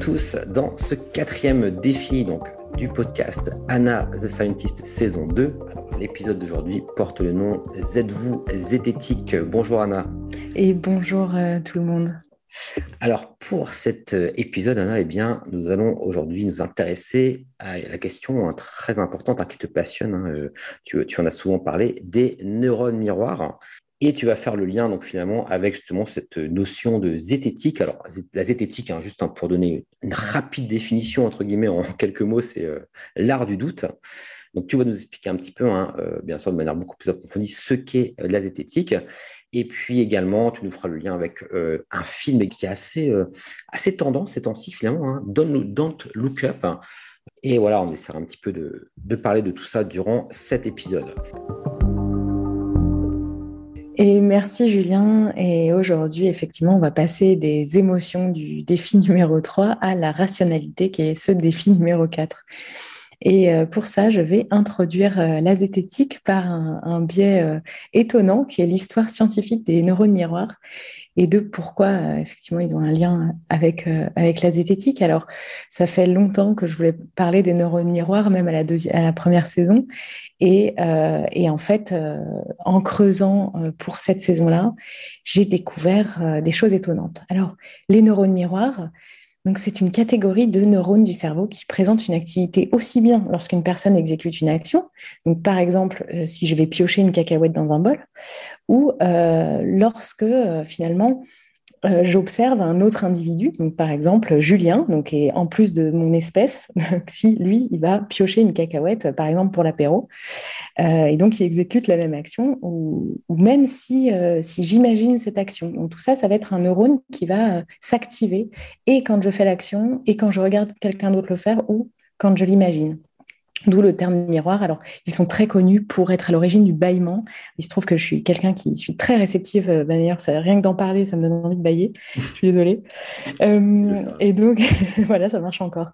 tous dans ce quatrième défi donc, du podcast Anna the Scientist saison 2. L'épisode d'aujourd'hui porte le nom Z-vous zététique? Bonjour Anna. Et bonjour euh, tout le monde. Alors pour cet euh, épisode Anna, eh bien, nous allons aujourd'hui nous intéresser à la question hein, très importante hein, qui te passionne. Hein, euh, tu, tu, en as souvent parlé des neurones miroirs. Et tu vas faire le lien donc finalement avec justement cette notion de zététique. Alors la zététique, hein, juste pour donner une rapide définition entre guillemets en quelques mots, c'est euh, l'art du doute. Donc tu vas nous expliquer un petit peu, hein, euh, bien sûr de manière beaucoup plus approfondie, ce qu'est euh, la zététique. Et puis également, tu nous feras le lien avec un film qui est assez, assez tendance ces temps-ci finalement, hein, Don't, Don't, Look Up. Et voilà, on essaiera un petit peu de parler de tout ça durant cet épisode. Et merci Julien. Et aujourd'hui, effectivement, on va passer des émotions du défi numéro 3 à la rationalité qui est ce défi numéro 4. Et euh, pour ça, je vais introduire euh, la zététique par un, biais euh, étonnant qui est l'histoire scientifique des neurones miroirs et de pourquoi effectivement ils ont un lien avec, avec la zététique. Alors, ça fait longtemps que je voulais parler des neurones miroirs, même à la, à la première saison. Et, et en fait, en creusant pour cette saison-là, j'ai découvert des choses étonnantes. Alors, les neurones miroirs, donc, c'est une catégorie de neurones du cerveau qui présente une activité aussi bien lorsqu'une personne exécute une action, par exemple euh, si je vais piocher une cacahuète dans un bol, ou euh, lorsque euh, finalement euh, j'observe un autre individu, donc par exemple Julien, donc et en plus de mon espèce, si lui il va piocher une cacahuète par exemple pour l'apéro, euh, et donc il exécute la même action, ou, même si, euh, si j'imagine cette action. Donc tout ça, ça va être un neurone qui va s'activer et quand je fais l'action et quand je regarde quelqu'un d'autre le faire ou quand je l'imagine. D'où le terme miroir. Alors, ils sont très connus pour être à l'origine du bâillement. Il se trouve que je suis quelqu'un qui suis très réceptive. Euh, bah, d'ailleurs, rien que d'en parler, ça me donne envie de bailler. Je suis désolée. Euh, et donc, voilà, ça marche encore.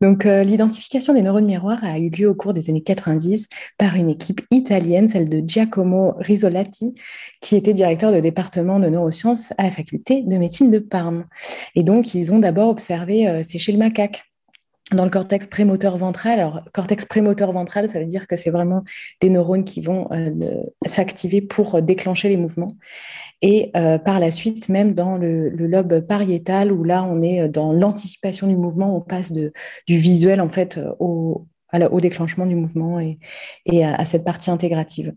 Donc, euh, l'identification des neurones miroirs a eu lieu au cours des années 90 par une équipe italienne, celle de Giacomo Risolati, qui était directeur de département de neurosciences à la faculté de médecine de Parme. Et donc, ils ont d'abord observé, c'est chez le macaque, dans le cortex prémoteur ventral. Alors, cortex prémoteur ventral, ça veut dire que c'est vraiment des neurones qui vont euh, s'activer pour déclencher les mouvements. Et euh, par la suite, même dans le, lobe pariétal, où là, on est dans l'anticipation du mouvement, on passe du visuel, en fait, au, déclenchement du mouvement et, à, cette partie intégrative.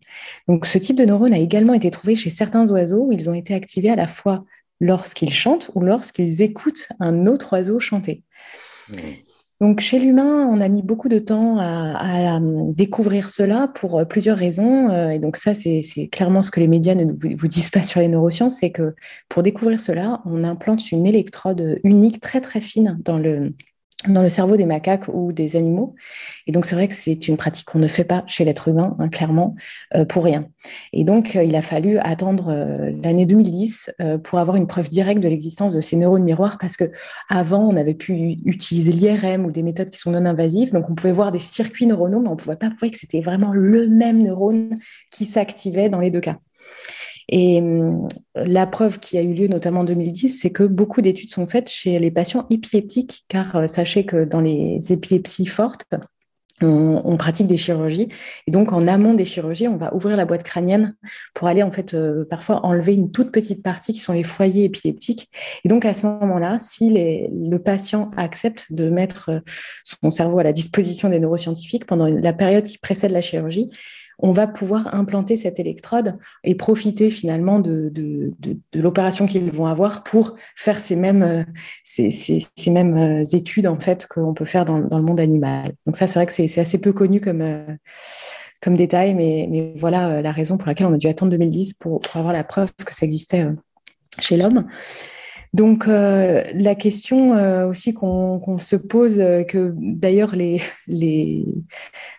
Donc, ce type de neurones a également été trouvé chez certains oiseaux où ils ont été activés à la fois lorsqu'ils chantent ou lorsqu'ils écoutent un autre oiseau chanter. Mmh. Donc chez l'humain, on a mis beaucoup de temps à, découvrir cela pour euh, plusieurs raisons. Euh, et donc ça, c'est clairement ce que les médias ne vous, vous disent pas sur les neurosciences, c'est que pour découvrir cela, on implante une électrode unique très très fine dans le, dans le cerveau des macaques ou des animaux. Et donc, c'est vrai que c'est une pratique qu'on ne fait pas chez l'être humain, hein, clairement, euh, pour rien. Et donc, euh, il a fallu attendre euh, l'année 2010 pour avoir une preuve directe de l'existence de ces neurones miroirs, parce que avant, on avait pu utiliser l'IRM ou des méthodes qui sont non invasives. Donc, on pouvait voir des circuits neuronaux, mais on ne pouvait pas prouver que c'était vraiment le même neurone qui s'activait dans les deux cas. Et hum, la preuve qui a eu lieu notamment en 2010, c'est que beaucoup d'études sont faites chez les patients épileptiques, car euh, sachez que dans les épilepsies fortes, on, pratique des chirurgies. Et donc, en amont des chirurgies, on va ouvrir la boîte crânienne pour aller, en fait, euh, parfois enlever une toute petite partie qui sont les foyers épileptiques. Et donc, à ce moment-là, si le patient accepte de mettre euh, son cerveau à la disposition des neuroscientifiques pendant la période qui précède la chirurgie, on va pouvoir implanter cette électrode et profiter finalement de, l'opération qu'ils vont avoir pour faire ces mêmes, euh, euh, études en fait qu'on peut faire dans, le monde animal. Donc ça, c'est vrai que c'est assez peu connu comme, euh, détail, mais, voilà la raison pour laquelle on a dû attendre 2010 pour, pour avoir la preuve que ça existait chez l'homme. Donc euh, la question euh, aussi qu'on se pose, euh, que d'ailleurs les, les,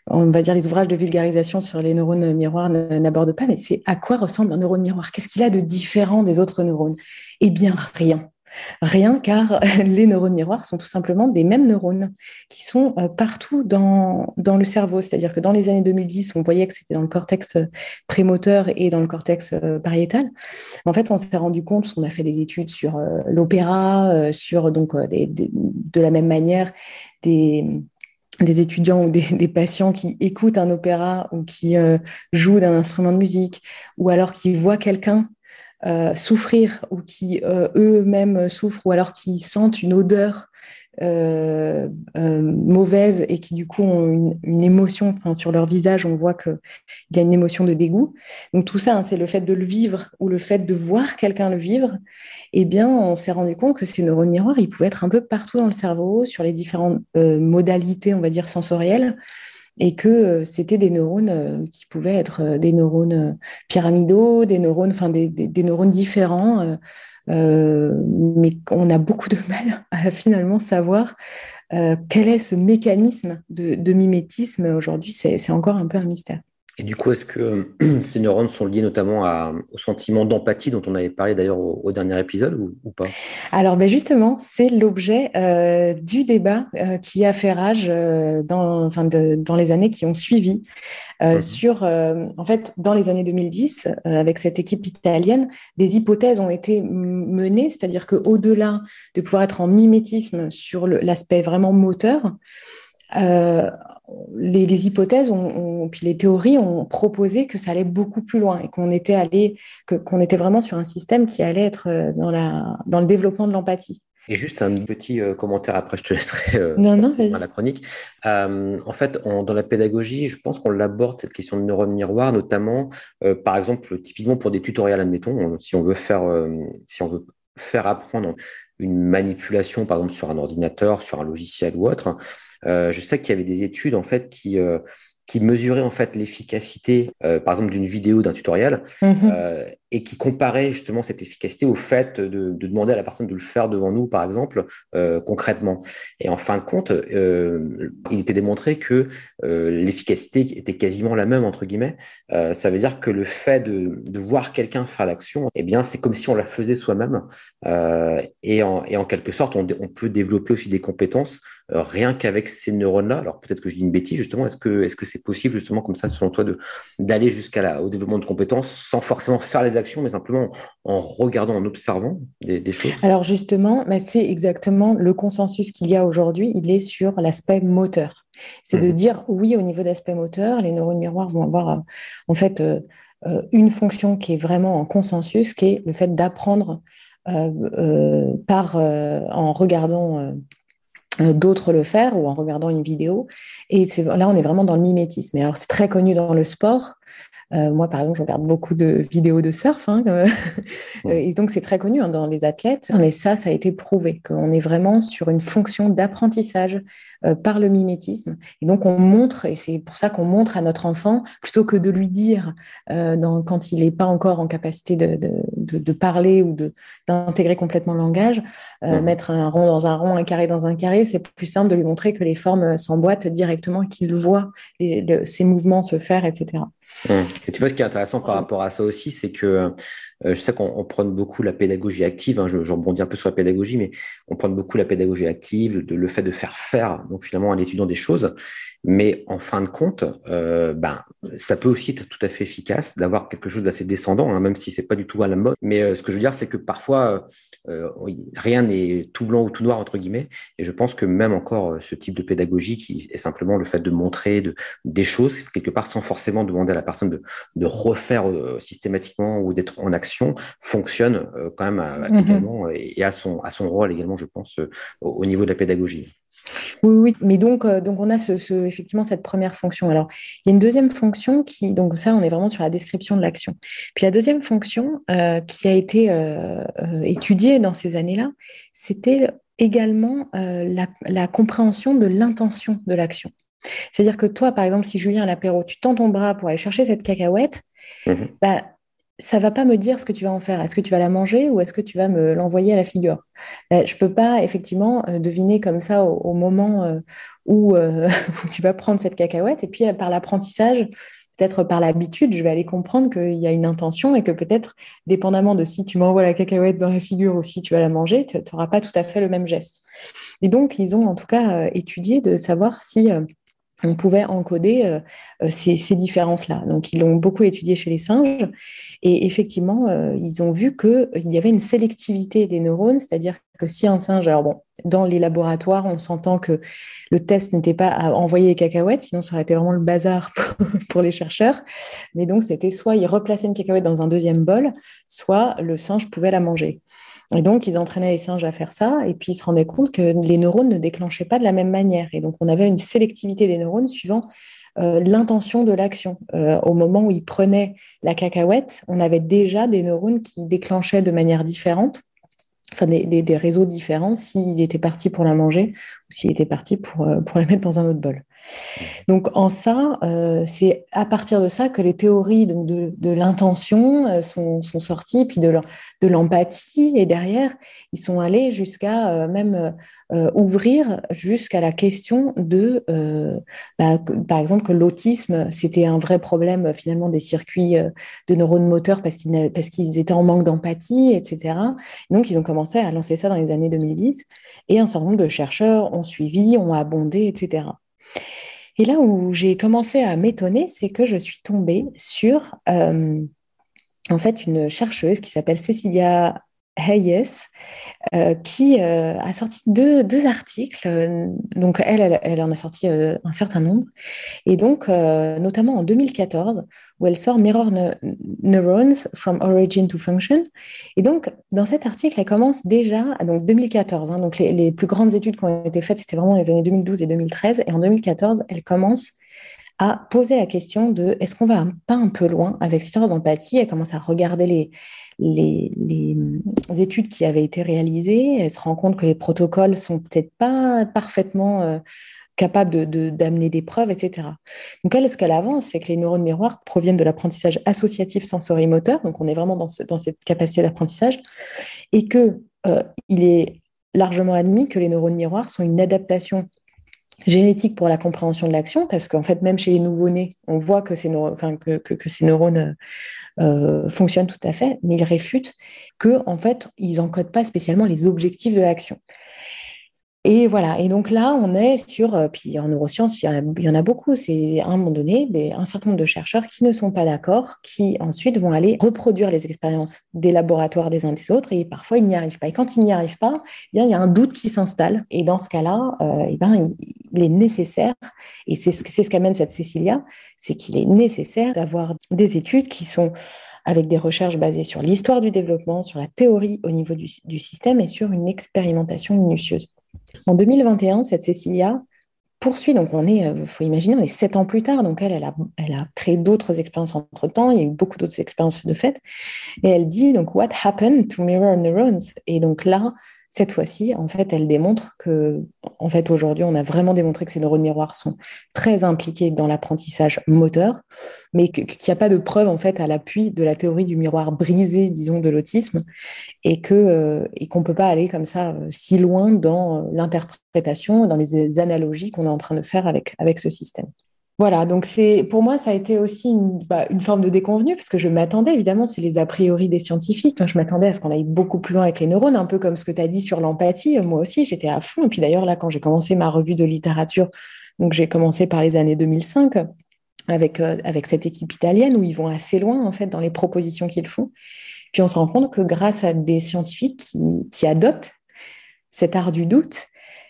on va dire les ouvrages de vulgarisation sur les neurones miroirs n'abordent pas, mais c'est à quoi ressemble un neurone miroir? Qu'est-ce qu'il a de différent des autres neurones? Eh bien rien. Rien car les neurones miroirs sont tout simplement des mêmes neurones qui sont euh, partout dans, dans le cerveau. C'est-à-dire que dans les années 2010, on voyait que c'était dans le cortex euh, prémoteur et dans le cortex euh, pariétal. En fait, on s'est rendu compte, on a fait des études sur l'opéra, sur donc de la même manière des des étudiants ou des, patients qui écoutent un opéra ou qui jouent d'un instrument de musique ou alors qui voient quelqu'un euh, souffrir ou qui euh, eux-mêmes souffrent ou alors qui sentent une odeur euh, mauvaise et qui du coup ont une, émotion sur leur visage, on voit qu'il y a une émotion de dégoût. Donc tout ça, hein, c'est le fait de le vivre ou le fait de voir quelqu'un le vivre. Eh bien, on s'est rendu compte que ces neurones miroirs, ils pouvaient être un peu partout dans le cerveau, sur les différentes modalités, on va dire, sensorielles et que euh, c'était des neurones euh, qui pouvaient être euh, des neurones pyramidaux, des neurones, enfin des, neurones différents, mais on a beaucoup de mal à finalement savoir quel est ce mécanisme de mimétisme. Aujourd'hui, c'est encore un peu un mystère. Et du coup, est-ce que ces neurones sont liés notamment au sentiment d'empathie dont on avait parlé d'ailleurs au, dernier épisode ou, pas? Alors ben justement, c'est l'objet euh, du débat euh, qui a fait rage euh, dans, enfin dans les années qui ont suivi. Mhm. Sur, en fait, dans les années 2010, avec cette équipe italienne, des hypothèses ont été menées, c'est-à-dire qu'au-delà de pouvoir être en mimétisme sur l'aspect vraiment moteur, les, hypothèses ont, puis les théories ont proposé que ça allait beaucoup plus loin et qu'on était allé, qu'on était vraiment sur un système qui allait être euh, dans, la, dans le développement de l'empathie. Et juste un petit euh, commentaire après, je te laisserai euh, non, non, la chronique. en fait, dans la pédagogie, je pense qu'on l'aborde cette question de neurones miroirs, notamment, par exemple, typiquement pour des tutoriels, admettons, si on veut faire, si on veut faire apprendre une manipulation, par exemple, sur un ordinateur, sur un logiciel ou autre. Euh, je sais qu'il y avait des études en fait qui euh, qui mesurait en fait l'efficacité, euh, par exemple, d'une vidéo, d'un tutoriel, mhm. euh, et qui comparait justement cette efficacité au fait de, demander à la personne de le faire devant nous, par exemple, euh, concrètement. Et en fin de compte, il était démontré que l'efficacité était quasiment la même, entre guillemets. ça veut dire que le fait de, voir quelqu'un faire l'action, eh bien, c'est comme si on la faisait soi-même. Et en, quelque sorte, on, peut développer aussi des compétences rien qu'avec ces neurones-là. Alors peut-être que je dis une bêtise, justement. Est-ce que, est-ce que c'est possible justement comme ça, selon toi, d'aller jusqu'à au développement de compétences sans forcément faire les actions, mais simplement en, regardant, en observant des, choses Alors justement, bah, c'est exactement le consensus qu'il y a aujourd'hui. Il est sur l'aspect moteur. C'est de mhm. dire oui, au niveau d'aspect moteur, les neurones miroirs vont avoir euh, en fait euh, euh, une fonction qui est vraiment en consensus, qui est le fait d'apprendre par en regardant d'autres le faire ou en regardant une vidéo. Et là, on est vraiment dans le mimétisme. alors, c'est très connu dans le sport. Euh, moi, par exemple, je regarde beaucoup de vidéos de surf, hein, euh, et donc c'est très connu hein, dans les athlètes. Mais ça, ça a été prouvé qu'on est vraiment sur une fonction d'apprentissage euh, par le mimétisme. Et donc on montre, et c'est pour ça qu'on montre à notre enfant, plutôt que de lui dire dans, quand il n'est pas encore en capacité de, de, de parler ou d'intégrer complètement le langage, mettre un rond dans un rond, un carré dans un carré, c'est plus simple de lui montrer que les formes s'emboîtent directement, qu'il voit ces mouvements se faire, etc. Hum. Et tu vois, ce qui est intéressant par rapport à ça aussi, c'est que euh, je sais qu'on prône beaucoup la pédagogie active. Hein, je, rebondis un peu sur la pédagogie, mais on prône beaucoup la pédagogie active, le fait de faire faire, donc finalement, à l'étudiant des choses. Mais en fin de compte, euh, ben, ça peut aussi être tout à fait efficace d'avoir quelque chose d'assez descendant, hein, même si c'est pas du tout à la mode. Mais euh, ce que je veux dire, c'est que parfois, euh, rien n'est tout blanc ou tout noir, entre guillemets. Et je pense que même encore ce type de pédagogie qui est simplement le fait de montrer de, des choses, quelque part, sans forcément demander à la personne de, de refaire systématiquement ou d'être en action, fonctionne quand même mm-hmm. également et, et, à, son, à son rôle également, je pense, au niveau de la pédagogie. Oui, oui, mais donc, euh, donc on a ce, effectivement cette première fonction. Alors, il y a une deuxième fonction qui, donc ça, on est vraiment sur la description de l'action. Puis la deuxième fonction euh, qui a été euh, étudiée dans ces années-là, c'était également la, compréhension de l'intention de l'action. C'est-à-dire que toi, par exemple, si Julien à l'apéro, tu tends ton bras pour aller chercher cette cacahuète, mmh bah, ça va pas me dire ce que tu vas en faire. Est-ce que tu vas la manger ou est-ce que tu vas me l'envoyer à la figure? Ben, Je peux pas effectivement euh, deviner comme ça au, moment euh, euh, où, tu vas prendre cette cacahuète. Et puis par l'apprentissage, peut-être par l'habitude, je vais aller comprendre qu'il y a une intention et que peut-être, dépendamment de si tu m'envoies la cacahuète dans la figure ou si tu vas la manger, tu n'auras pas tout à fait le même geste. Et donc, ils ont en tout cas étudié de savoir si euh, on pouvait encoder euh, euh, ces, différences-là. Donc, ils l'ont beaucoup étudié chez les singes et effectivement, euh, ils ont vu qu'il y avait une sélectivité des neurones, c'est-à-dire que si un singe, alors bon, dans les laboratoires, on s'entend que le test n'était pas à envoyer les cacahuètes, sinon ça aurait été vraiment le bazar pour les chercheurs. Mais donc, c'était soit il replaçait une cacahuète dans un deuxième bol, soit le singe pouvait la manger. Et donc, ils entraînaient les singes à faire ça, et puis ils se rendaient compte que les neurones ne déclenchaient pas de la même manière. Et donc, on avait une sélectivité des neurones suivant euh, l'intention de l'action. Euh, au moment où ils prenaient la cacahuète, on avait déjà des neurones qui déclenchaient de manière différente, enfin des, réseaux différents, s'il était parti pour la manger ou s'il était parti euh, pour la mettre dans un autre bol. Donc en ça, euh, c'est à partir de ça que les théories de, l'intention euh, sont, sorties, puis de l'empathie, et derrière, ils sont allés jusqu'à euh, même ouvrir jusqu'à la question de, bah, par exemple, que l'autisme, c'était un vrai problème finalement des circuits de neurones moteurs parce qu'ils étaient en manque d'empathie, etc. Donc ils ont commencé à lancer ça dans les années 2010, et un certain nombre de chercheurs ont suivi, ont abondé, etc. Et là où j'ai commencé à m'étonner, c'est que je suis tombée sur euh, en fait une chercheuse qui s'appelle Cecilia Hayes, euh, qui euh, a sorti deux, articles. Donc, elle, elle, en a sorti euh, un certain nombre. Et donc, notamment en 2014, où elle sort Mirror Neurons from Origin to Function. Et donc, dans cet article, elle commence déjà, donc 2014, hein, donc les, les, plus grandes études qui ont été faites, c'était vraiment les années 2012 et 2013. Et en 2014, elle commence à poser la question de est-ce qu'on va pas un peu loin avec cette histoire d'empathie? Elle commence à regarder les, les, études qui avaient été réalisées, elle se rend compte que les protocoles sont peut-être pas parfaitement euh, capables d'amener des preuves, etc. Donc elle, ce qu'elle avance, c'est que les neurones miroirs proviennent de l'apprentissage associatif sensorimoteur, donc on est vraiment dans, cette capacité d'apprentissage, et que euh, il est largement admis que les neurones miroirs sont une adaptation génétique pour la compréhension de l'action, parce qu'en fait, même chez les nouveau-nés, on voit que ces, que, ces neurones euh, fonctionnent tout à fait, mais ils réfutent que en fait, ils n'encodent pas spécialement les objectifs de l'action. Et voilà, et donc là, on est sur, euh, puis en neurosciences, il y, en a beaucoup, c'est à un moment donné un certain nombre de chercheurs qui ne sont pas d'accord, qui ensuite vont aller reproduire les expériences des laboratoires des uns des autres, et parfois ils n'y arrivent pas. Et quand ils n'y arrivent pas, eh bien, il y a un doute qui s'installe, et dans ce cas-là, euh, eh ben, il, est nécessaire, et c'est ce, ce qu'amène cette Cécilia, c'est qu'il est nécessaire d'avoir des études qui sont avec des recherches basées sur l'histoire du développement, sur la théorie au niveau du, du système et sur une expérimentation minutieuse. En 2021, cette Cécilia poursuit, donc on est, il euh, faut imaginer, on est sept ans plus tard, donc elle, elle a, elle a créé d'autres expériences entre-temps, il y a eu beaucoup d'autres expériences de fait, et elle dit, donc, what happened to mirror neurons? Et donc là, cette fois-ci, en fait, elle démontre que, fait, aujourd'hui, on a vraiment démontré que ces neurones miroirs sont très impliqués dans l'apprentissage moteur, mais qu'il n'y a pas de preuve, en fait, à l'appui de la théorie du miroir brisé, disons, de l'autisme, et euh, qu'on ne peut pas aller comme ça euh, si loin dans euh, l'interprétation, dans les analogies qu'on est en train de faire avec ce système. Voilà, donc c'est pour moi, ça a été aussi une, bah, forme de déconvenue, parce que je m'attendais, évidemment, c'est les a priori des scientifiques. je m'attendais à ce qu'on aille beaucoup plus loin avec les neurones, un peu comme ce que tu as dit sur l'empathie. Moi aussi, j'étais à fond. Et puis d'ailleurs, là, quand j'ai commencé ma revue de littérature, donc j'ai commencé par les années 2005 avec, euh, avec cette équipe italienne où ils vont assez loin, en fait, dans les propositions qu'ils font. Puis on se rend compte que grâce à des scientifiques qui, qui adoptent cet art du doute,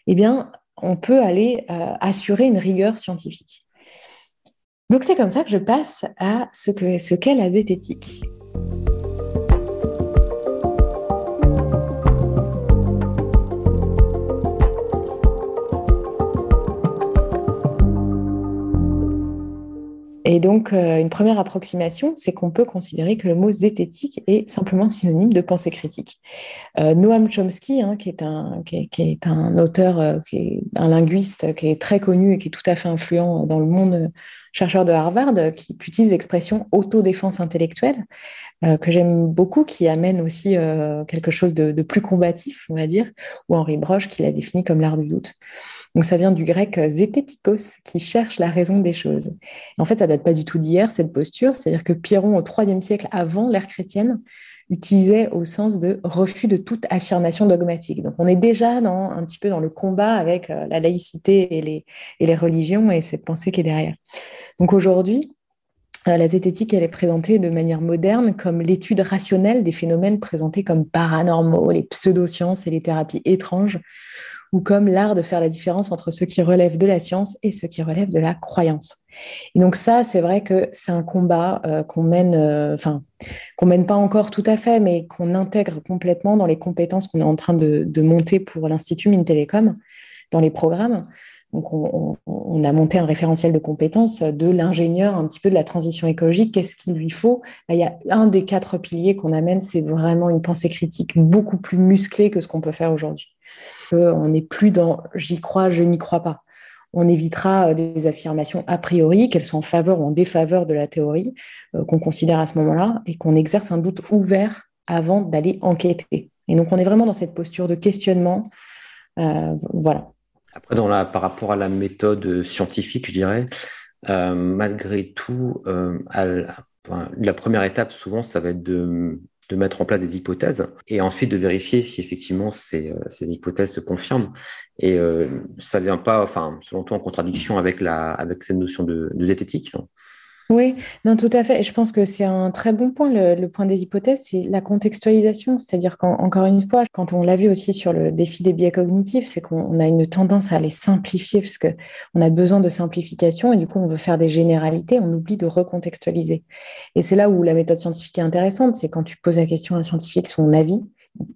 eh bien, on peut aller euh, assurer une rigueur scientifique. Donc c'est comme ça que je passe à ce qu'est la zététique. Et donc, euh, une première approximation, c'est qu'on peut considérer que le mot zététique est simplement synonyme de pensée critique. Euh, Noam Chomsky, hein, qui, est un, qui, est, un auteur, euh, qui est un linguiste qui est très connu et qui est tout à fait influent dans le monde chercheur de Harvard, qui, utilise l'expression autodéfense intellectuelle, que j'aime beaucoup, qui amène aussi quelque chose de, plus combatif, on va dire, ou Henri Broche qui l'a défini comme l'art du doute. Donc ça vient du grec zététikos, qui cherche la raison des choses. en fait, ça date pas du tout d'hier, cette posture, c'est-à-dire que Piron, au IIIe siècle avant l'ère chrétienne, utilisait au sens de refus de toute affirmation dogmatique. Donc on est déjà dans, un petit peu dans le combat avec euh, la laïcité et les, et les religions et cette pensée qui est derrière. Donc aujourd'hui, euh, la zététique, elle est présentée de manière moderne comme l'étude rationnelle des phénomènes présentés comme paranormaux, les pseudosciences et les thérapies étranges, ou comme l'art de faire la différence entre ce qui relève de la science et ce qui relève de la croyance. Et donc ça, c'est vrai que c'est un combat euh, qu'on mène, euh, enfin, qu'on mène pas encore tout à fait, mais qu'on intègre complètement dans les compétences qu'on est en train de, monter pour l'Institut Mintelecom, dans les programmes. Donc, on, a monté un référentiel de compétences de l'ingénieur, un petit peu de la transition écologique. Qu'est-ce qu'il lui faut? Il y a un des quatre piliers qu'on amène, c'est vraiment une pensée critique beaucoup plus musclée que ce qu'on peut faire aujourd'hui. On n'est plus dans j'y crois, je n'y crois pas. On évitera euh, des affirmations a priori, qu'elles soient en faveur ou en défaveur de la théorie euh, qu'on considère à ce moment-là, et qu'on exerce un doute ouvert avant d'aller enquêter. Et donc, on est vraiment dans cette posture de questionnement. Euh, voilà. Après, dans la, par rapport à la méthode scientifique, je dirais, malgré tout, la première étape, souvent, ça va être de de mettre en place des hypothèses et ensuite de vérifier si effectivement ces, euh, ces hypothèses se confirment. Et euh, ça vient pas, enfin, selon toi, en contradiction avec, la, avec cette notion de, de zététique oui, non, tout à fait. Et je pense que c'est un très bon point. Le, point des hypothèses, c'est la contextualisation. C'est-à-dire qu'encore une fois, quand on l'a vu aussi sur le défi des biais cognitifs, c'est qu'on a une tendance à les simplifier parce qu'on a besoin de simplification et du coup, on veut faire des généralités, on oublie de recontextualiser. Et c'est là où la méthode scientifique est intéressante. C'est quand tu poses la question à un scientifique son avis,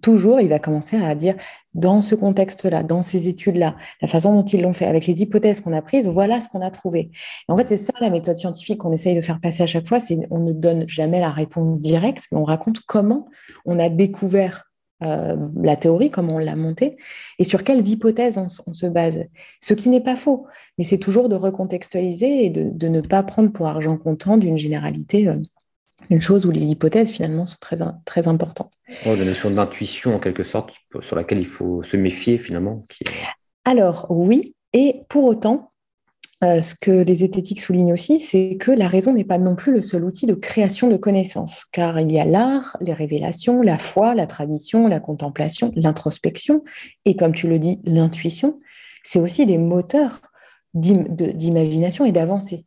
toujours, il va commencer à dire dans ce contexte-là, dans ces études-là, la façon dont ils l'ont fait, avec les hypothèses qu'on a prises, voilà ce qu'on a trouvé. en fait, c'est ça la méthode scientifique qu'on essaye de faire passer à chaque fois, c'est on ne donne jamais la réponse directe, mais on raconte comment on a découvert euh, la théorie, comment on l'a montée, et sur quelles hypothèses on, se base. Ce qui n'est pas faux, mais c'est toujours de recontextualiser et de, ne pas prendre pour argent comptant d'une généralité. Euh, une chose où les hypothèses finalement sont très, très importantes. Oh, la notion d'intuition en quelque sorte sur laquelle il faut se méfier finalement. Alors oui, et pour autant, euh, ce que les zététiques soulignent aussi, c'est que la raison n'est pas non plus le seul outil de création de connaissances, car il y a l'art, les révélations, la foi, la tradition, la contemplation, l'introspection, et comme tu le dis, l'intuition. C'est aussi des moteurs d'imagination et d'avancer.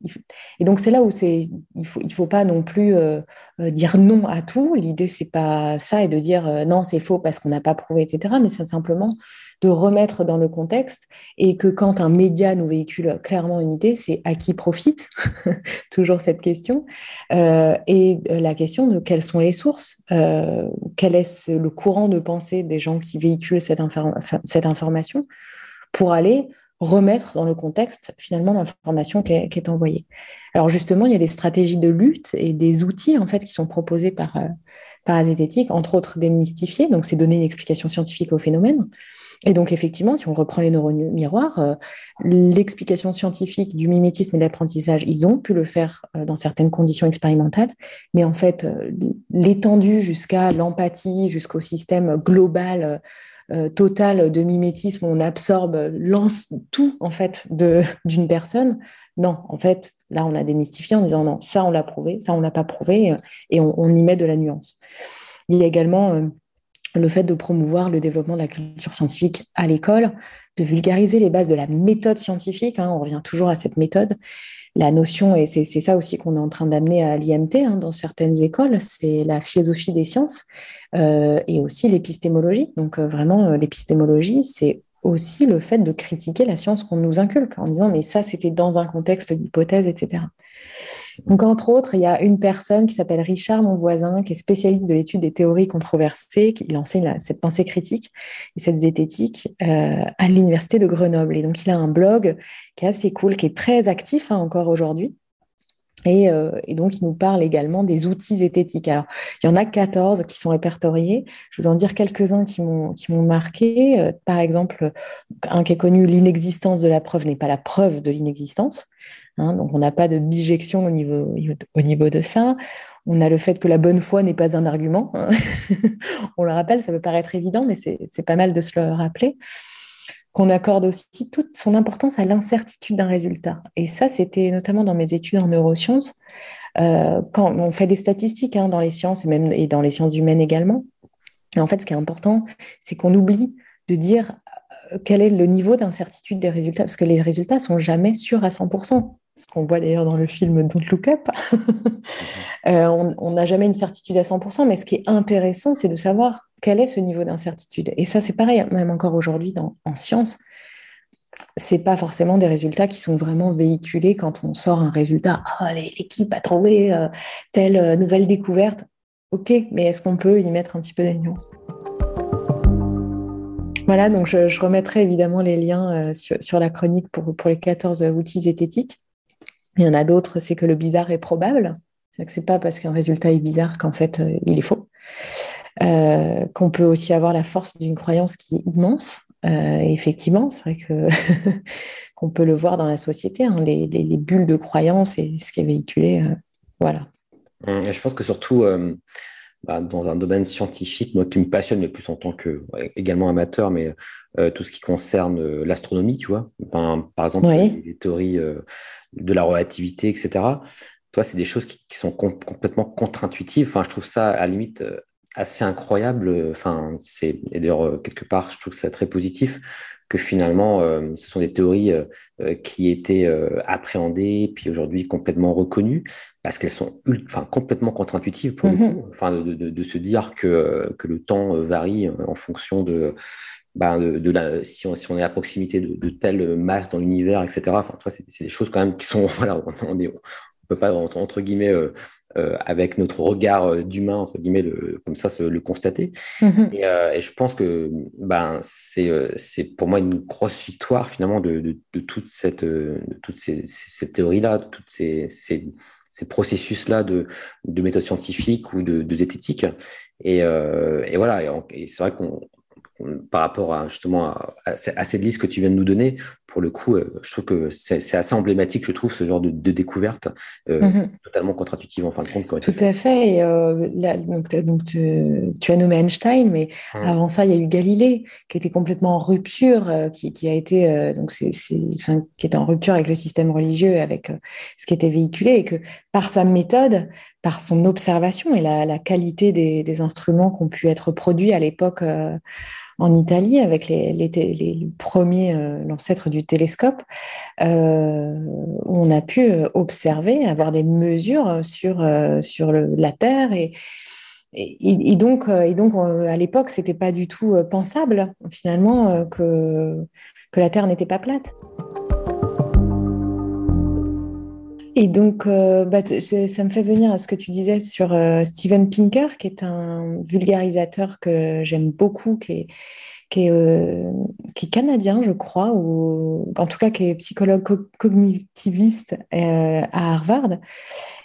Et donc c'est là où c'est il faut il faut pas non plus euh, euh, dire non à tout. L'idée c'est pas ça et de dire euh, non c'est faux parce qu'on n'a pas prouvé etc. Mais c'est simplement de remettre dans le contexte et que quand un média nous véhicule clairement une idée, c'est à qui profite toujours cette question et la question de quelles sont les sources, quel est le courant de pensée des gens qui véhiculent cette, cette information pour aller remettre dans le contexte finalement l'information qui, est, envoyée. Alors justement, il y a des stratégies de lutte et des outils en fait qui sont proposés par, euh, par Azététique, entre autres démystifier, donc c'est donner une explication scientifique au phénomène. Et donc effectivement, si on reprend les neurones miroirs, euh, l'explication scientifique du mimétisme et de l'apprentissage, ils ont pu le faire euh, dans certaines conditions expérimentales, mais en fait, l'étendue jusqu'à l'empathie, jusqu'au système global euh, total de mimétisme, on absorbe, tout en fait d'une personne. Non, en fait, là, on a démystifié en disant non, ça, on l'a prouvé, ça, on l'a pas prouvé, euh, et on, y met de la nuance. Il y a également euh, le fait de promouvoir le développement de la culture scientifique à l'école, de vulgariser les bases de la méthode scientifique, hein, on revient toujours à cette méthode, la notion, et c'est ça aussi qu'on est en train d'amener à l'IMT hein, dans certaines écoles, c'est la philosophie des sciences euh, et aussi l'épistémologie. Donc euh, vraiment, euh, l'épistémologie, c'est aussi le fait de critiquer la science qu'on nous inculque en disant mais ça c'était dans un contexte d'hypothèse, etc. Donc, entre autres, il y a une personne qui s'appelle Richard, mon voisin, qui est spécialiste de l'étude des théories controversées, qui enseigne cette pensée critique et cette zététique euh, à l'université de Grenoble. Et donc, il a un blog qui est assez cool, qui est très actif hein, encore aujourd'hui. Euh, et, donc, il nous parle également des outils zététiques. Alors, il y en a 14 qui sont répertoriés. Je vais vous en dire quelques-uns qui m'ont marqué. Euh, par exemple, un qui est connu, l'inexistence de la preuve n'est pas la preuve de l'inexistence. Hein, donc, on n'a pas de bijection au niveau, au niveau de ça. On a le fait que la bonne foi n'est pas un argument. Hein. on le rappelle, ça peut paraître évident, mais c'est pas mal de se le rappeler. Qu'on accorde aussi toute son importance à l'incertitude d'un résultat. Et ça, c'était notamment dans mes études en neurosciences. Euh, quand on fait des statistiques hein, dans les sciences et même et dans les sciences humaines également. en fait, ce qui est important, c'est qu'on oublie de dire euh, quel est le niveau d'incertitude des résultats, parce que les résultats sont jamais sûrs à 100% ce qu'on voit d'ailleurs dans le film Don't Look Up. Euh, on n'a jamais une certitude à 100%, mais ce qui est intéressant, c'est de savoir quel est ce niveau d'incertitude. Et ça, c'est pareil, même encore aujourd'hui en science, c'est pas forcément des résultats qui sont vraiment véhiculés quand on sort un résultat. Ah, l'équipe a trouvé euh, telle euh, nouvelle découverte. Ok, mais est-ce qu'on peut y mettre un petit peu de nuance? Voilà, donc je, remettrai évidemment les liens sur, la chronique pour, pour les 14 outils zététiques. Il y en a d'autres, c'est que le bizarre est probable. C'est que c'est pas parce qu'un résultat est bizarre qu'en fait euh, il est faux. Euh, qu'on peut aussi avoir la force d'une croyance qui est immense. Euh, effectivement, c'est vrai que qu'on peut le voir dans la société, hein, les, bulles de croyance et ce qui est véhiculé. voilà. Hum, je pense que surtout bah, dans un domaine scientifique, moi qui me passionne, mais plus en tant que également amateur, mais tout ce qui concerne l'astronomie, tu vois. par exemple, les, théories de la relativité, etc. Toi, c'est des choses qui, sont complètement contre-intuitives. Enfin, je trouve ça à la limite euh, assez incroyable. Enfin, c'est et d'ailleurs euh, quelque part, je trouve ça très positif que finalement, euh, ce sont des théories qui étaient appréhendées puis aujourd'hui complètement reconnues parce qu'elles sont enfin complètement contre-intuitives pour mm-hmm. Enfin, de, de, se dire que que le temps varie en fonction de bah, de, la, si, on, si, on, est à proximité de, de telle masse dans l'univers, etc. Enfin, c'est des choses quand même qui sont, voilà, on, ne peut pas entre, guillemets euh, euh, avec notre regard euh, d'humain entre guillemets le, comme ça se, le constater. Mm-hmm. Et, et, je pense que ben c'est c'est pour moi une grosse victoire finalement de, de toute cette de toutes ces, ces, théories là, de toutes ces, ces ces processus-là de, de méthode scientifique ou de, de zététique. Et, et voilà, et c'est vrai qu'on par rapport à justement à, cette liste que tu viens de nous donner, pour le coup, euh, je trouve que c'est assez emblématique, je trouve, ce genre de, découverte euh, mhm. totalement contre-intuitive en fin de compte. Tout à fait. Euh, donc, tu, as nommé Einstein, mais avant ça, il y a eu Galilée qui était complètement en rupture, qui, a été donc c'est, qui était en rupture avec le système religieux, avec ce qui était véhiculé, et que par sa méthode, par son observation et la, qualité des, instruments qui ont pu être produits à l'époque en Italie avec les, premiers, euh, l'ancêtre du télescope, euh, on a pu euh, observer, avoir des mesures sur, sur la Terre et, et, donc, et donc, à l'époque, c'était pas du tout pensable finalement que, que la Terre n'était pas plate. Et donc, euh, bah, ça me fait venir à ce que tu disais sur euh, Steven Pinker, qui est un vulgarisateur que j'aime beaucoup, euh, qui est, canadien, je crois, ou en tout cas qui est psychologue cognitiviste à Harvard,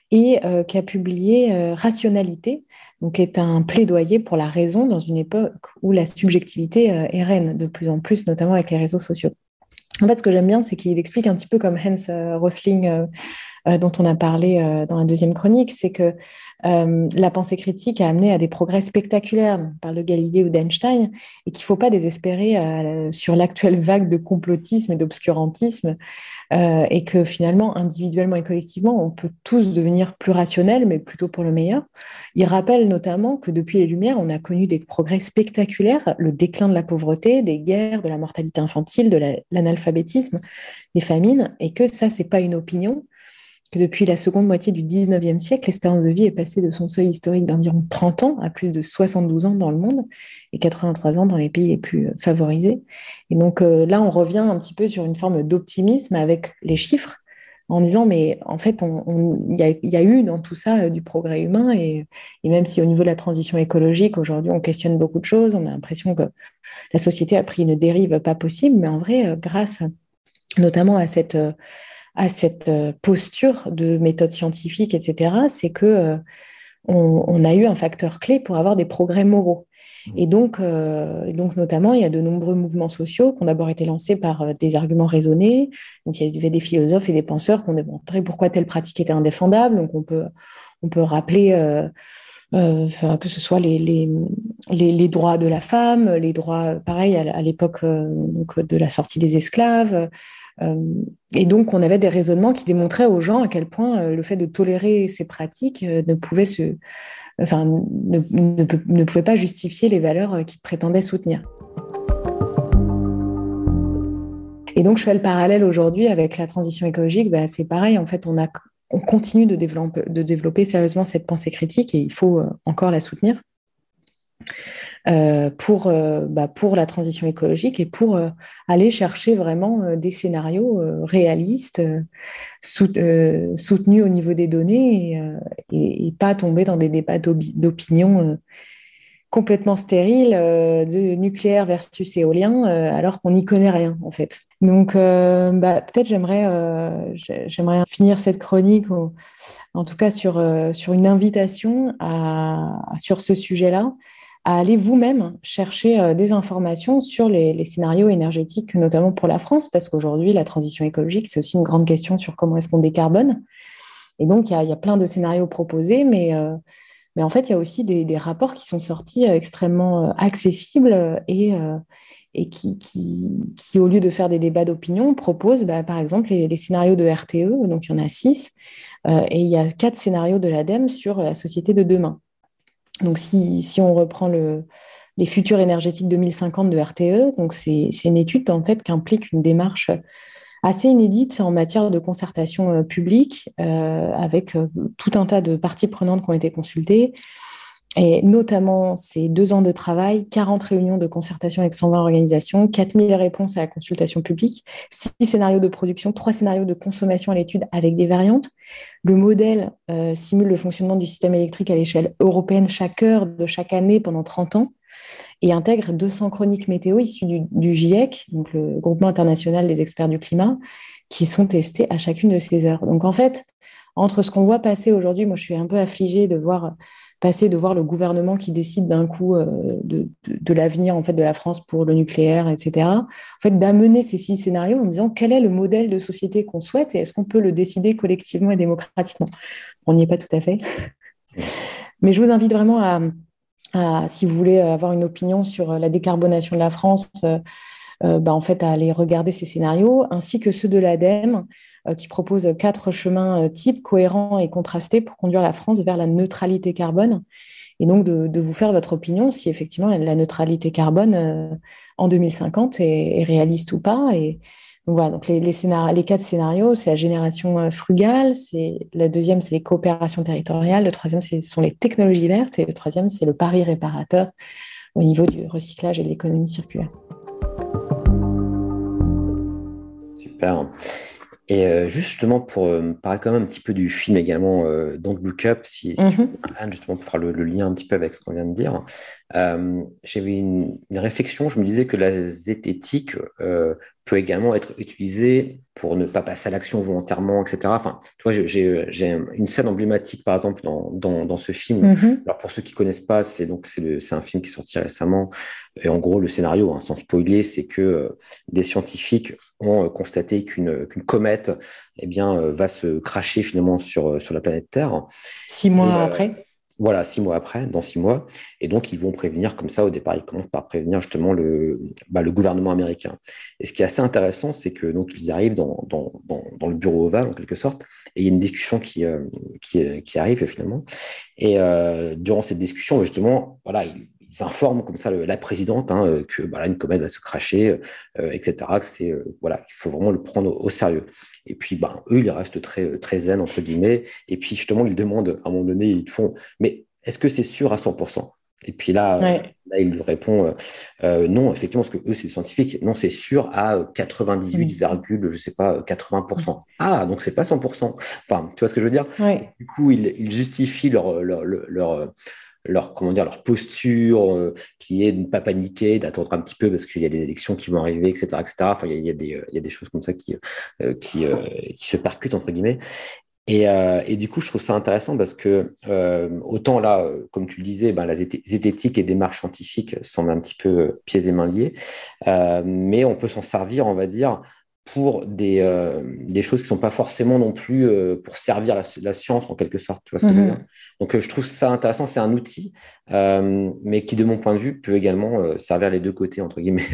et qui a publié Rationalité, donc qui est un plaidoyer pour la raison dans une époque où la subjectivité est reine de plus en plus, notamment avec les réseaux sociaux. En fait, ce que j'aime bien, c'est qu'il explique un petit peu comme Hans Rosling euh, dont on a parlé euh, dans la deuxième chronique, c'est que euh, la pensée critique a amené à des progrès spectaculaires. On parle de Galilée ou d'Einstein, et qu'il ne faut pas désespérer sur l'actuelle vague de complotisme et d'obscurantisme, et que finalement, individuellement et collectivement, on peut tous devenir plus rationnels, mais plutôt pour le meilleur. Il rappelle notamment que depuis les Lumières, on a connu des progrès spectaculaires, le déclin de la pauvreté, des guerres, de la mortalité infantile, de l'analphabétisme, des famines, et que ça, c'est pas une opinion, depuis la seconde moitié du 19e siècle, l'espérance de vie est passée de son seuil historique d'environ 30 ans à plus de 72 ans dans le monde et 83 ans dans les pays les plus favorisés. Et donc euh, là, on revient un petit peu sur une forme d'optimisme avec les chiffres en disant, mais en fait, il y, a eu dans tout ça euh, du progrès humain et, même si au niveau de la transition écologique, aujourd'hui, on questionne beaucoup de choses, on a l'impression que la société a pris une dérive pas possible, mais en vrai, euh, grâce notamment à cette à cette euh, posture de méthode scientifique, etc., c'est que euh, on, a eu un facteur clé pour avoir des progrès moraux. Et donc, donc, notamment, il y a de nombreux mouvements sociaux qui ont d'abord été lancés par des arguments raisonnés. Donc, il y avait des philosophes et des penseurs qui ont démontré pourquoi telle pratique était indéfendable. Donc, on peut, on peut rappeler euh, que ce soit les, les, les, droits de la femme, les droits, pareil, à, l'époque euh, de la sortie des esclaves. Euh, et donc, on avait des raisonnements qui démontraient aux gens à quel point le fait de tolérer ces pratiques ne pouvait se, enfin, ne, ne, pouvait pas justifier les valeurs qu'ils prétendaient soutenir. Et donc, je fais le parallèle aujourd'hui avec la transition écologique. Bah, c'est pareil, en fait, on a on continue de développer, de développer, sérieusement cette pensée critique et il faut euh, encore la soutenir euh, pour, euh, bah, pour la transition écologique et pour aller chercher vraiment des scénarios réalistes, soutenus au niveau des données et, pas tomber dans des débats d'opinion complètement stérile euh, de nucléaire versus éolien, euh, alors qu'on n'y connaît rien en fait. Donc euh, bah, peut-être j'aimerais j'aimerais finir cette chronique, en tout cas sur, sur une invitation à, sur ce sujet-là, à aller vous-même chercher des informations sur les, scénarios énergétiques, notamment pour la France, parce qu'aujourd'hui, la transition écologique, c'est aussi une grande question sur comment est-ce qu'on décarbone. Et donc, il y, a plein de scénarios proposés, mais mais en fait, il y a aussi des, rapports qui sont sortis euh, extrêmement euh, accessibles euh, et, qui, au lieu de faire des débats d'opinion, proposent bah, par exemple les, scénarios de RTE, donc il y en a six, et il y a quatre scénarios de l'ADEME sur la société de demain. Donc si, si on reprend le, les futurs énergétiques 2050 de RTE, donc c'est une étude en fait qui implique une démarche assez inédite en matière de concertation euh, publique, euh, avec euh, tout un tas de parties prenantes qui ont été consultées. Et notamment, ces deux ans de travail, 40 réunions de concertation avec 120 organisations, 4000 réponses à la consultation publique, 6 scénarios de production, 3 scénarios de consommation à l'étude avec des variantes. Le modèle simule le fonctionnement du système électrique à l'échelle européenne chaque heure de chaque année pendant 30 ans et intègre 200 chroniques météo issues du, GIEC, donc le groupement international des experts du climat, qui sont testées à chacune de ces heures. Donc en fait, entre ce qu'on voit passer aujourd'hui, moi je suis un peu affligée de voir passer, de voir le gouvernement qui décide d'un coup euh, de, l'avenir en fait de la France pour le nucléaire, etc. En fait, d'amener ces six scénarios en disant quel est le modèle de société qu'on souhaite et est-ce qu'on peut le décider collectivement et démocratiquement. On n'y est pas tout à fait. Mais je vous invite vraiment à, si vous voulez avoir une opinion sur la décarbonation de la France, euh, euh, bah, en fait, à aller regarder ces scénarios, ainsi que ceux de l'ADEME, qui proposent quatre chemins types cohérents et contrastés pour conduire la France vers la neutralité carbone. Et donc, de, vous faire votre opinion si effectivement la neutralité carbone en 2050 est, réaliste ou pas. Et, voilà, donc les, quatre scénarios, c'est la génération euh, frugale, c'est la deuxième, c'est les coopérations territoriales, le troisième, ce sont les technologies vertes, et le troisième, c'est le pari réparateur au niveau du recyclage et de l'économie circulaire. Super. Et euh, justement, pour euh, parler quand même un petit peu du film également, donc Look Up, si, si tu mhm. Anne, justement pour faire le, lien un petit peu avec ce qu'on vient de dire, j'avais une, une, réflexion, je me disais que la zététique peut également être utilisé pour ne pas passer à l'action volontairement, etc. Enfin, tu vois, j'ai une scène emblématique, par exemple, dans, dans, dans ce film. Mm-hmm. Alors, pour ceux qui connaissent pas, c'est donc c'est un film qui est sorti récemment. Et en gros, le scénario, hein, sans spoiler, c'est que euh, des scientifiques ont euh, constaté qu'une comète eh bien, euh, va se cracher finalement sur, sur la planète Terre. Six mois après voilà, six mois après, dans six mois. Et donc, ils vont prévenir comme ça, au départ, ils commencent par prévenir justement le, bah, le gouvernement américain. Et ce qui est assez intéressant, c'est que donc ils arrivent dans, dans, dans, le bureau ovale, en quelque sorte, et il y a une discussion qui, euh, qui, qui, arrive finalement. Et euh, durant cette discussion, justement, voilà, ils, informent comme ça la présidente hein, que bah, une comète va se cracher, euh, etc. C'est voilà, il faut vraiment le prendre au sérieux. Et puis, ben, eux, ils restent très, très zen, entre guillemets. Et puis, justement, ils demandent, à un moment donné, ils font, mais est-ce que c'est sûr à 100% Et puis là, là il répond, euh, euh, non, effectivement, parce que eux, c'est scientifique. Non, c'est sûr à 98, je sais pas, 80%. Ah, donc c'est pas 100%. Enfin, tu vois ce que je veux dire? Du coup, ils, ils justifient leur, leur, leur leur, comment dire, leur posture, euh, qui est de ne pas paniquer, d'attendre un petit peu parce qu'il y a des élections qui vont arriver, etc. etc. Enfin, il y, a, des, il y a des choses comme ça qui, euh, qui, euh, qui se percutent, entre guillemets. Euh, et, du coup, je trouve ça intéressant parce que euh, autant là, comme tu le disais, ben, la zététique et démarche scientifique sont un petit peu pieds et mains liés, mais on peut s'en servir, on va dire, pour des, euh, des choses qui ne sont pas forcément non plus euh, pour servir la, science en quelque sorte. Tu vois ce que je veux mhm. dire? Donc euh, je trouve ça intéressant, c'est un outil, mais qui de mon point de vue peut également servir les deux côtés, entre guillemets,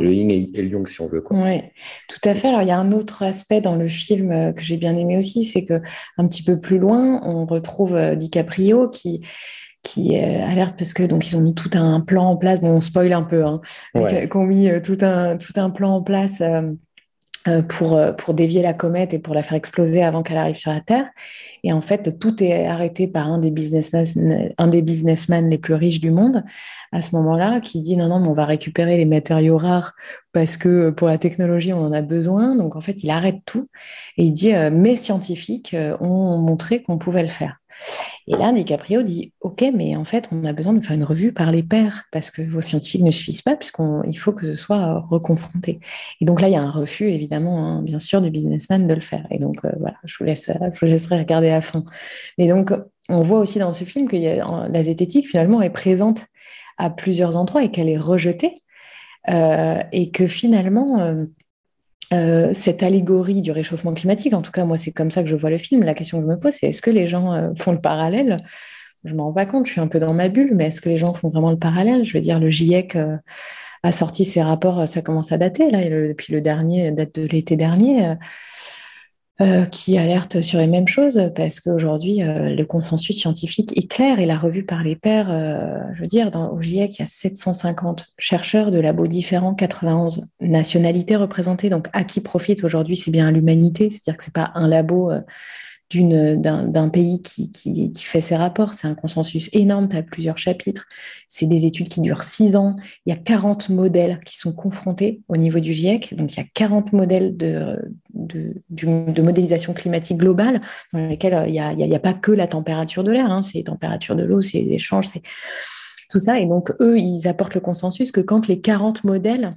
le yin et, le yang si on veut. Oui, tout à fait. Alors il y a un autre aspect dans le film que j'ai bien aimé aussi, c'est que un petit peu plus loin, on retrouve DiCaprio qui qui alerte parce que donc ils ont mis tout un plan en place. Bon, on spoil un peu, hein, ouais. ont mis tout un tout un plan en place euh, pour, euh, pour dévier la comète et pour la faire exploser avant qu'elle arrive sur la Terre. Et en fait, tout est arrêté par un des businessmen, un des businessmen les plus riches du monde à ce moment-là, qui dit non, non, mais on va récupérer les matériaux rares parce que pour la technologie, on en a besoin. Donc en fait, il arrête tout et il dit euh, mes scientifiques ont montré qu'on pouvait le faire. Et là, DiCaprio dit Ok, mais en fait, on a besoin de faire une revue par les pairs parce que vos scientifiques ne suffisent pas, puisqu'il faut que ce soit reconfronté. Et donc là, il y a un refus, évidemment, hein, bien sûr, du businessman de le faire. Et donc, euh, voilà, je vous, laisse, je vous laisserai regarder à fond. Mais donc, on voit aussi dans ce film que la zététique, finalement, est présente à plusieurs endroits et qu'elle est rejetée. Euh, et que finalement, euh, euh, cette allégorie du réchauffement climatique, en tout cas moi c'est comme ça que je vois le film, la question que je me pose c'est est-ce que les gens euh, font le parallèle? Je m'en rends pas compte, je suis un peu dans ma bulle, mais est-ce que les gens font vraiment le parallèle? Je veux dire, le GIEC euh, a sorti ses rapports, ça commence à dater là, depuis le dernier, date de l'été dernier. Euh, qui alerte sur les mêmes choses parce qu'aujourd'hui, euh, le consensus scientifique est clair et la revue par les pairs, euh, je veux dire, dans, au GIEC, il y a 750 chercheurs de labos différents, 91 nationalités représentées. Donc, à qui profite aujourd'hui C'est bien l'humanité, c'est-à-dire que ce n'est pas un labo d'un pays qui, fait ses rapports. C'est un consensus énorme, tu as plusieurs chapitres. C'est des études qui durent six ans. Il y a 40 modèles qui sont confrontés au niveau du GIEC. Donc, il y a 40 modèles de, modélisation climatique globale dans lesquels euh, il n'y a, a, pas que la température de l'air, hein. c'est les températures de l'eau, c'est les échanges, c'est tout ça. Et donc, eux, ils apportent le consensus que quand les 40 modèles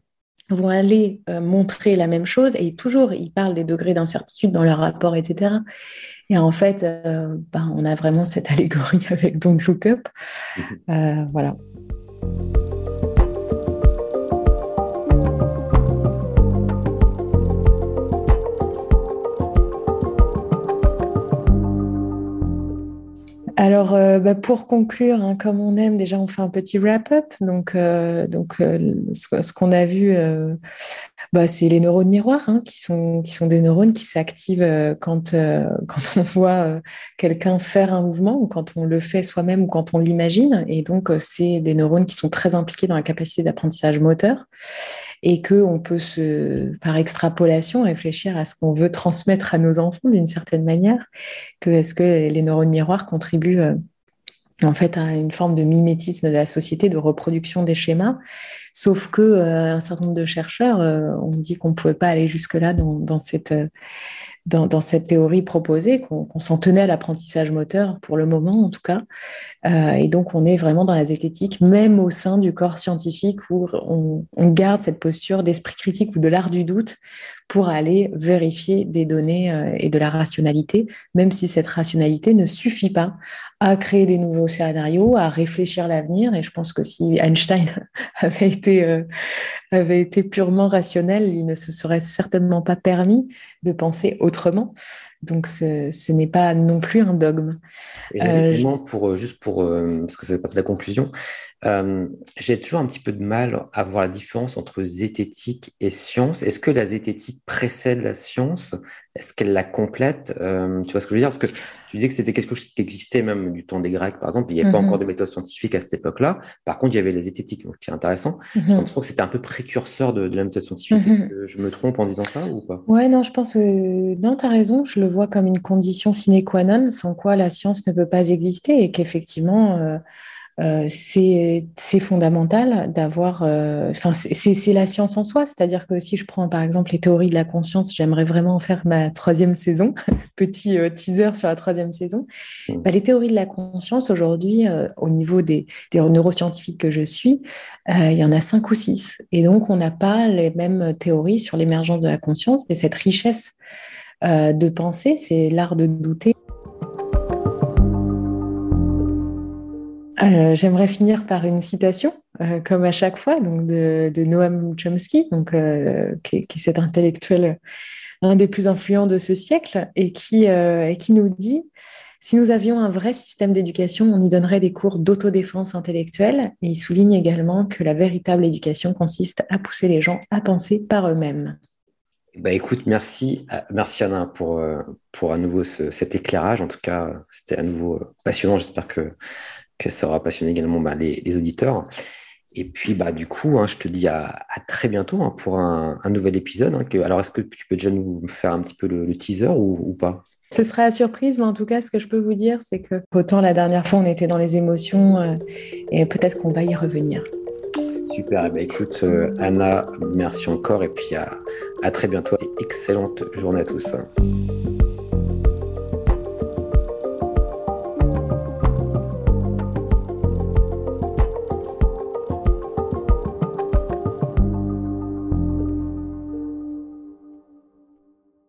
vont aller euh, montrer la même chose, et toujours, ils parlent des degrés d'incertitude dans leur rapport, etc. Et en fait, euh, ben, on a vraiment cette allégorie avec Don't Look Up. Euh, voilà. Alors, euh, bah, pour conclure, hein, comme on aime, déjà, on fait un petit wrap-up. Donc, donc ce, qu'on a vu, bah, c'est les neurones miroirs, hein, qui, sont, qui sont des neurones qui s'activent euh, quand, euh, quand on voit euh, quelqu'un faire un mouvement ou quand on le fait soi-même ou quand on l'imagine. Et donc, c'est des neurones qui sont très impliqués dans la capacité d'apprentissage moteur et qu'on peut, se, par extrapolation, réfléchir à ce qu'on veut transmettre à nos enfants d'une certaine manière, que est-ce que les neurones miroirs contribuent en fait à une forme de mimétisme de la société, de reproduction des schémas. Sauf que euh, un certain nombre de chercheurs euh, ont dit qu'on ne pouvait pas aller jusque-là dans, cette, euh, cette théorie proposée, qu'on s'en tenait à l'apprentissage moteur pour le moment en tout cas. et donc on est vraiment dans la zététique, même au sein du corps scientifique où on garde cette posture d'esprit critique ou de l'art du doute pour aller vérifier des données et de la rationalité, même si cette rationalité ne suffit pas à créer des nouveaux scénarios, à réfléchir l'avenir. Et je pense que si Einstein avait été, euh, avait été purement rationnel, il ne se serait certainement pas permis de penser autrement. Donc, ce, n'est pas non plus un dogme. Euh, pour, euh, juste pour, parce que ça fait partie de la conclusion, j'ai toujours un petit peu de mal à voir la différence entre zététique et science. Est-ce que la zététique précède la science? Est-ce qu'elle la complète Tu vois ce que je veux dire? Parce que tu disais que c'était quelque chose qui existait même du temps des Grecs, par exemple. Il n'y avait pas mhm. encore de méthode scientifique à cette époque-là. Par contre, il y avait les zététiques, donc qui est intéressant. Je mhm. pense que c'était un peu précurseur de, la méthode scientifique. Mhm. Je me trompe en disant ça ou pas? Ouais, non, je pense que non, tu as raison. Je le vois comme une condition sine qua non, sans quoi la science ne peut pas exister et qu'effectivement, euh, euh, c'est fondamental d'avoir. Euh, enfin, c'est la science en soi. C'est-à-dire que si je prends par exemple les théories de la conscience, j'aimerais vraiment faire ma troisième saison. Petit euh, teaser sur la troisième saison. Mmh. Bah, les théories de la conscience aujourd'hui, au niveau des, des, neuroscientifiques que je suis, il y en a cinq ou six. Et donc, on n'a pas les mêmes théories sur l'émergence de la conscience. Et cette richesse de pensée, c'est l'art de douter Euh, j'aimerais finir par une citation, euh, comme à chaque fois, donc de, Noam Chomsky, donc, euh, qui, est cet intellectuel, un des plus influents de ce siècle, et qui, qui nous dit si nous avions un vrai système d'éducation, on y donnerait des cours d'autodéfense intellectuelle. Et il souligne également que la véritable éducation consiste à pousser les gens à penser par eux-mêmes. Bah écoute, merci, merci Anna pour, pour à nouveau cet éclairage. En tout cas, c'était à nouveau passionnant. J'espère que, que ça aura passionné également bah, les, auditeurs. Et puis, bah, du coup, hein, je te dis à, très bientôt hein, pour un, nouvel épisode. Hein, alors, est-ce que tu peux déjà nous faire un petit peu le, teaser ou, pas? Ce sera à surprise, mais en tout cas, ce que je peux vous dire, c'est que autant la dernière fois, on était dans les émotions, euh, et peut-être qu'on va y revenir. Super, eh ben, écoute euh, Anna, merci encore et puis à, à très bientôt. Excellente journée à tous.